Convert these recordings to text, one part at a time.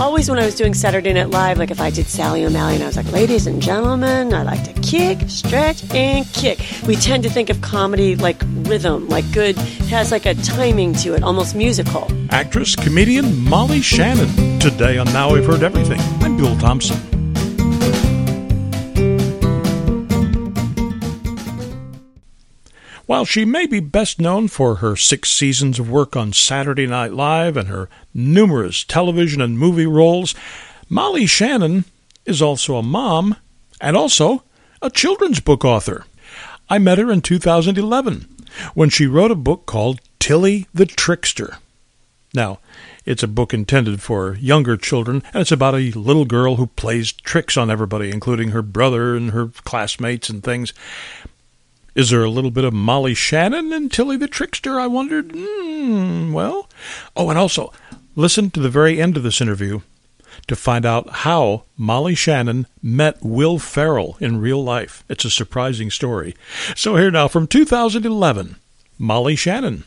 always when I was doing Saturday Night Live, like if I did Sally O'Malley and I was like, ladies and gentlemen, I like to kick, stretch, and kick. We tend to think of comedy like rhythm, like good, has like a timing to it, almost musical. Actress, comedian Molly Shannon. Today on Now I've Heard Everything. I'm Bill Thompson. While she may be best known for her six seasons of work on Saturday Night Live and her numerous television and movie roles, Molly Shannon is also a mom and also a children's book author. I met her in 2011 when she wrote a book called Tilly the Trickster. Now, it's a book intended for younger children, and it's about a little girl who plays tricks on everybody, including her brother and her classmates and things. Is there a little bit of Molly Shannon and Tilly the Trickster? I wondered. Mm, well, oh, and also, listen to the very end of this interview to find out how Molly Shannon met Will Ferrell in real life. It's a surprising story. So, here now from 2011, Molly Shannon.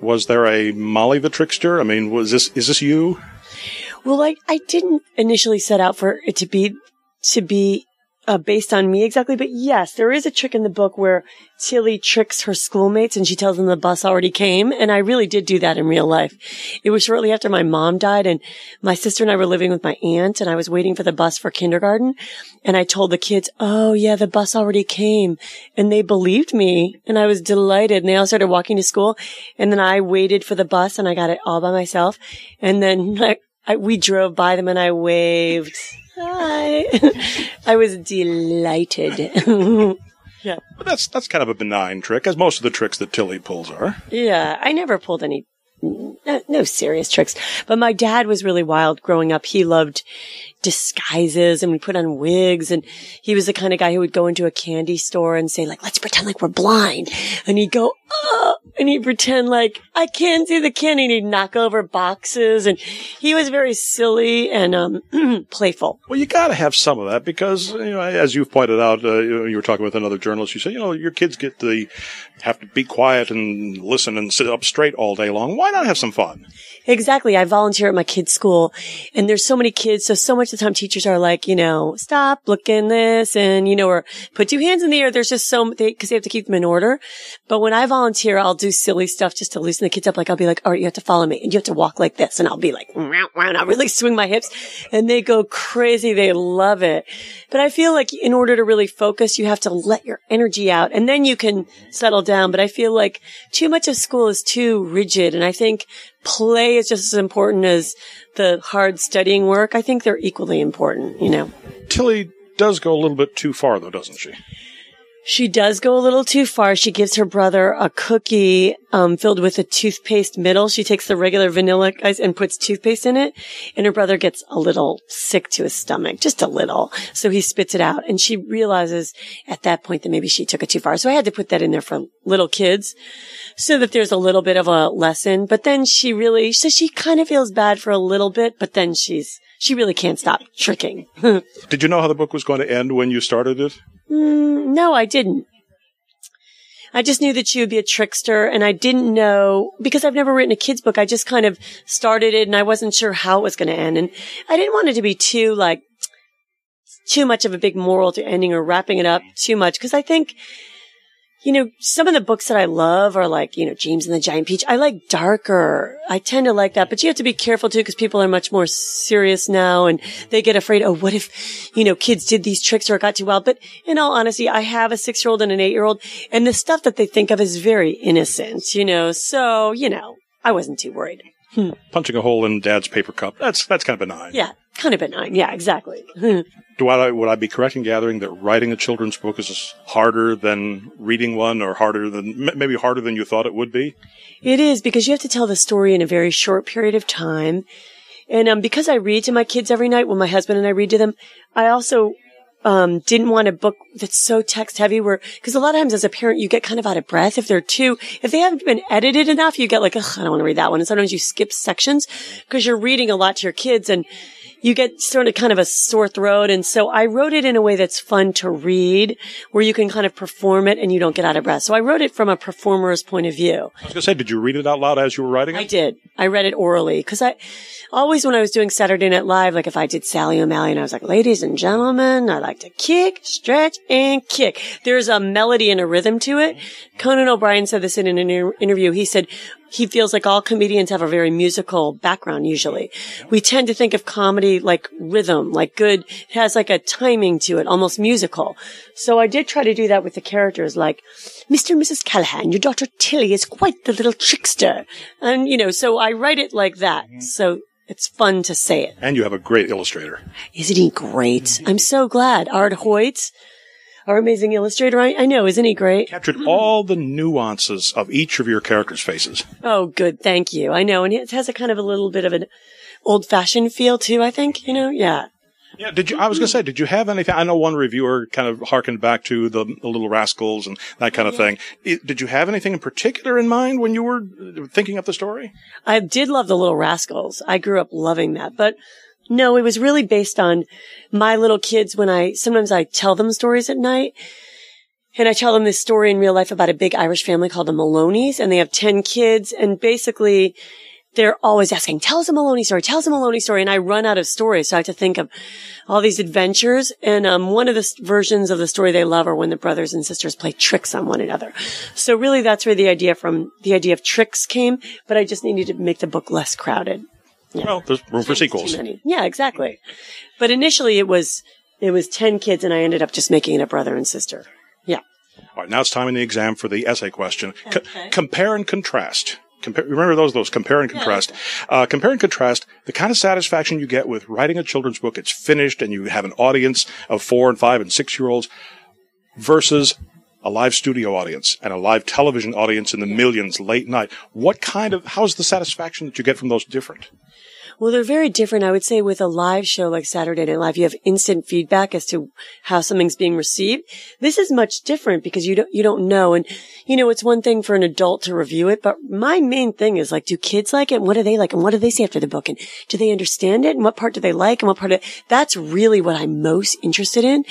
Was there a Molly the Trickster? I mean, was this is this you? Well, I, I didn't initially set out for it to be to be uh, based on me exactly, but yes, there is a trick in the book where Tilly tricks her schoolmates and she tells them the bus already came. And I really did do that in real life. It was shortly after my mom died and my sister and I were living with my aunt and I was waiting for the bus for kindergarten. And I told the kids, Oh yeah, the bus already came. And they believed me and I was delighted. And they all started walking to school. And then I waited for the bus and I got it all by myself. And then I, I, we drove by them and I waved. Hi. I was delighted. yeah. But that's that's kind of a benign trick, as most of the tricks that Tilly pulls are. Yeah, I never pulled any no, no, serious tricks. But my dad was really wild growing up. He loved disguises and we put on wigs and he was the kind of guy who would go into a candy store and say like, let's pretend like we're blind. And he'd go, oh, and he'd pretend like I can't see the candy and he'd knock over boxes. And he was very silly and, um, playful. Well, you got to have some of that because, you know, as you've pointed out, uh, you were talking with another journalist. You said, you know, your kids get the, have to be quiet and listen and sit up straight all day long. Why not have some fun? Exactly. I volunteer at my kids' school and there's so many kids. So, so much of the time teachers are like, you know, stop, look in this and, you know, or put two hands in the air. There's just so, cause they have to keep them in order. But when I volunteer, I'll do silly stuff just to loosen the kids up. Like I'll be like, all right, you have to follow me and you have to walk like this. And I'll be like, and I'll really swing my hips and they go crazy. They love it. But I feel like in order to really focus, you have to let your energy out and then you can settle down. But I feel like too much of school is too rigid. And I think play is just as important as the hard studying work. I think they're equally important, you know. Tilly does go a little bit too far, though, doesn't she? She does go a little too far. She gives her brother a cookie um, filled with a toothpaste middle. She takes the regular vanilla guys and puts toothpaste in it, and her brother gets a little sick to his stomach, just a little. So he spits it out, and she realizes at that point that maybe she took it too far. So I had to put that in there for little kids, so that there's a little bit of a lesson. But then she really, so she kind of feels bad for a little bit, but then she's she really can't stop tricking. Did you know how the book was going to end when you started it? Mm, no, I didn't. I just knew that she would be a trickster and I didn't know because I've never written a kid's book. I just kind of started it and I wasn't sure how it was going to end. And I didn't want it to be too like, too much of a big moral to ending or wrapping it up too much. Cause I think you know, some of the books that I love are like, you know, James and the Giant Peach. I like darker. I tend to like that, but you have to be careful too because people are much more serious now and they get afraid, oh, what if, you know, kids did these tricks or it got too wild? But in all honesty, I have a six year old and an eight year old and the stuff that they think of is very innocent, you know, so, you know, I wasn't too worried. Hmm. Punching a hole in dad's paper cup. That's, that's kind of benign. Yeah. Kind of benign. Yeah, exactly. Do I, would I be correct in gathering that writing a children's book is harder than reading one or harder than, maybe harder than you thought it would be? It is because you have to tell the story in a very short period of time. And um, because I read to my kids every night when my husband and I read to them, I also um, didn't want a book that's so text heavy where, cause a lot of times as a parent, you get kind of out of breath. If they're too, if they haven't been edited enough, you get like, I don't want to read that one. And sometimes you skip sections because you're reading a lot to your kids and you get sort of kind of a sore throat. And so I wrote it in a way that's fun to read, where you can kind of perform it and you don't get out of breath. So I wrote it from a performer's point of view. I was going to say, did you read it out loud as you were writing it? I did. I read it orally because I always, when I was doing Saturday Night Live, like if I did Sally O'Malley and I was like, ladies and gentlemen, I like to kick, stretch, and kick. There's a melody and a rhythm to it. Conan O'Brien said this in an inter- interview. He said, he feels like all comedians have a very musical background usually. We tend to think of comedy like rhythm, like good, it has like a timing to it, almost musical. So I did try to do that with the characters like, Mr. and Mrs. Callahan, your daughter Tilly is quite the little trickster. And, you know, so I write it like that. Mm-hmm. So it's fun to say it. And you have a great illustrator. Isn't he great? Mm-hmm. I'm so glad. Ard Hoyt our amazing illustrator. I, I know, isn't he great? Captured all the nuances of each of your characters' faces. Oh, good. Thank you. I know. And it has a kind of a little bit of an old fashioned feel too, I think, you know? Yeah. Yeah, did you? I was going to say, did you have anything? I know one reviewer kind of harkened back to the, the Little Rascals and that kind of mm-hmm. thing. Did you have anything in particular in mind when you were thinking up the story? I did love the Little Rascals. I grew up loving that, but no, it was really based on my little kids when I, sometimes I tell them stories at night. And I tell them this story in real life about a big Irish family called the Maloney's and they have 10 kids and basically they're always asking, tell us a Maloney story, tell us a Maloney story. And I run out of stories. So I have to think of all these adventures. And, um, one of the versions of the story they love are when the brothers and sisters play tricks on one another. So really that's where the idea from the idea of tricks came, but I just needed to make the book less crowded. Yeah. Well, there's room for sequels. Yeah, exactly. But initially it was, it was 10 kids and I ended up just making it a brother and sister. Yeah. All right. Now it's time in the exam for the essay question. Okay. compare and contrast. Compare, remember those, those compare and contrast. Yeah. Uh, compare and contrast the kind of satisfaction you get with writing a children's book. It's finished and you have an audience of four and five and six year olds versus a live studio audience and a live television audience in the millions late night. What kind of, how's the satisfaction that you get from those different? Well, they're very different. I would say with a live show like Saturday Night Live, you have instant feedback as to how something's being received. This is much different because you don't, you don't know. And, you know, it's one thing for an adult to review it, but my main thing is like, do kids like it? And what do they like? And what do they say after the book? And do they understand it? And what part do they like? And what part of that's really what I'm most interested in.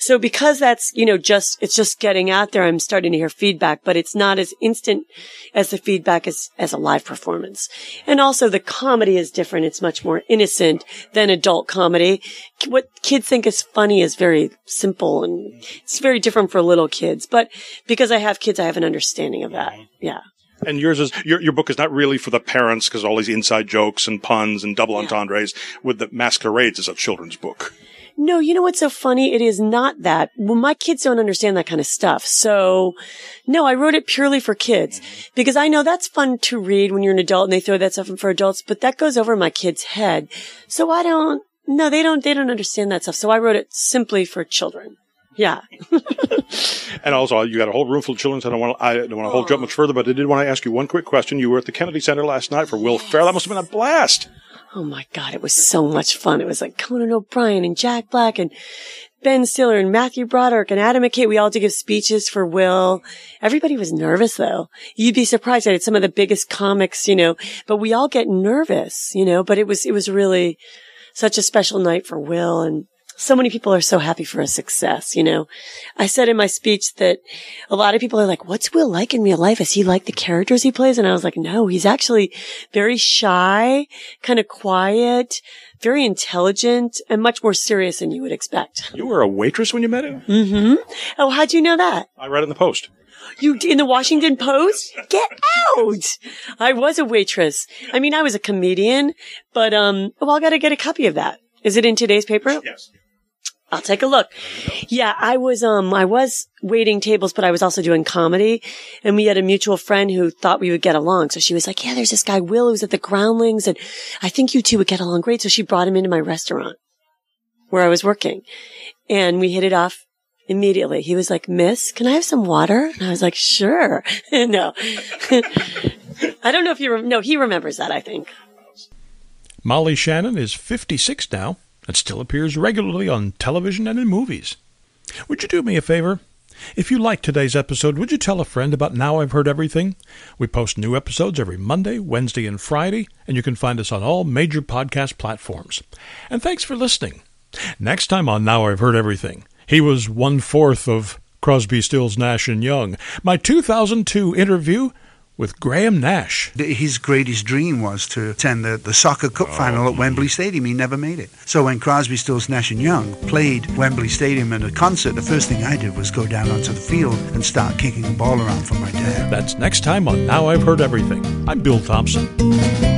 So because that's, you know, just, it's just getting out there, I'm starting to hear feedback, but it's not as instant as the feedback as, as a live performance. And also the comedy is different it's much more innocent than adult comedy. What kids think is funny is very simple and it's very different for little kids. But because I have kids, I have an understanding of that. Mm-hmm. Yeah. And yours is your your book is not really for the parents because all these inside jokes and puns and double entendres with the masquerades as a children's book. No, you know what's so funny? It is not that. Well, my kids don't understand that kind of stuff. So, no, I wrote it purely for kids because I know that's fun to read when you're an adult and they throw that stuff in for adults, but that goes over my kid's head. So I don't, no, they don't, they don't understand that stuff. So I wrote it simply for children. Yeah. and also, you got a whole room full of children. So I don't want to, I don't want to hold you up oh. much further, but I did want to ask you one quick question. You were at the Kennedy Center last night for Will Ferrell. That must have been a blast. Oh my God, it was so much fun. It was like Conan O'Brien and Jack Black and Ben Stiller and Matthew Broderick and Adam McKay. We all to give speeches for Will. Everybody was nervous though. You'd be surprised. I had some of the biggest comics, you know, but we all get nervous, you know, but it was, it was really such a special night for Will and so many people are so happy for a success, you know. I said in my speech that a lot of people are like, what's Will like in real life? Is he like the characters he plays? And I was like, no, he's actually very shy, kind of quiet, very intelligent, and much more serious than you would expect. You were a waitress when you met him? Mm-hmm. Oh, how'd you know that? I read it in the Post. You in the Washington Post? Get out! I was a waitress. I mean, I was a comedian, but um, well, I got to get a copy of that. Is it in today's paper? Yes. I'll take a look. Yeah, I was, um, I was waiting tables, but I was also doing comedy and we had a mutual friend who thought we would get along. So she was like, yeah, there's this guy, Will, who's at the Groundlings and I think you two would get along great. So she brought him into my restaurant where I was working and we hit it off immediately. He was like, Miss, can I have some water? And I was like, sure. no, I don't know if you, rem- no, he remembers that, I think. Molly Shannon is 56 now and still appears regularly on television and in movies. Would you do me a favor? If you liked today's episode, would you tell a friend about Now I've Heard Everything? We post new episodes every Monday, Wednesday, and Friday, and you can find us on all major podcast platforms. And thanks for listening. Next time on Now I've Heard Everything, he was one fourth of Crosby, Stills, Nash, and Young. My 2002 interview with Graham Nash. His greatest dream was to attend the, the soccer cup oh, final at hmm. Wembley Stadium. He never made it. So when Crosby, Stills, Nash and Young played Wembley Stadium in a concert, the first thing I did was go down onto the field and start kicking the ball around for my dad. That's next time on Now I've Heard Everything. I'm Bill Thompson.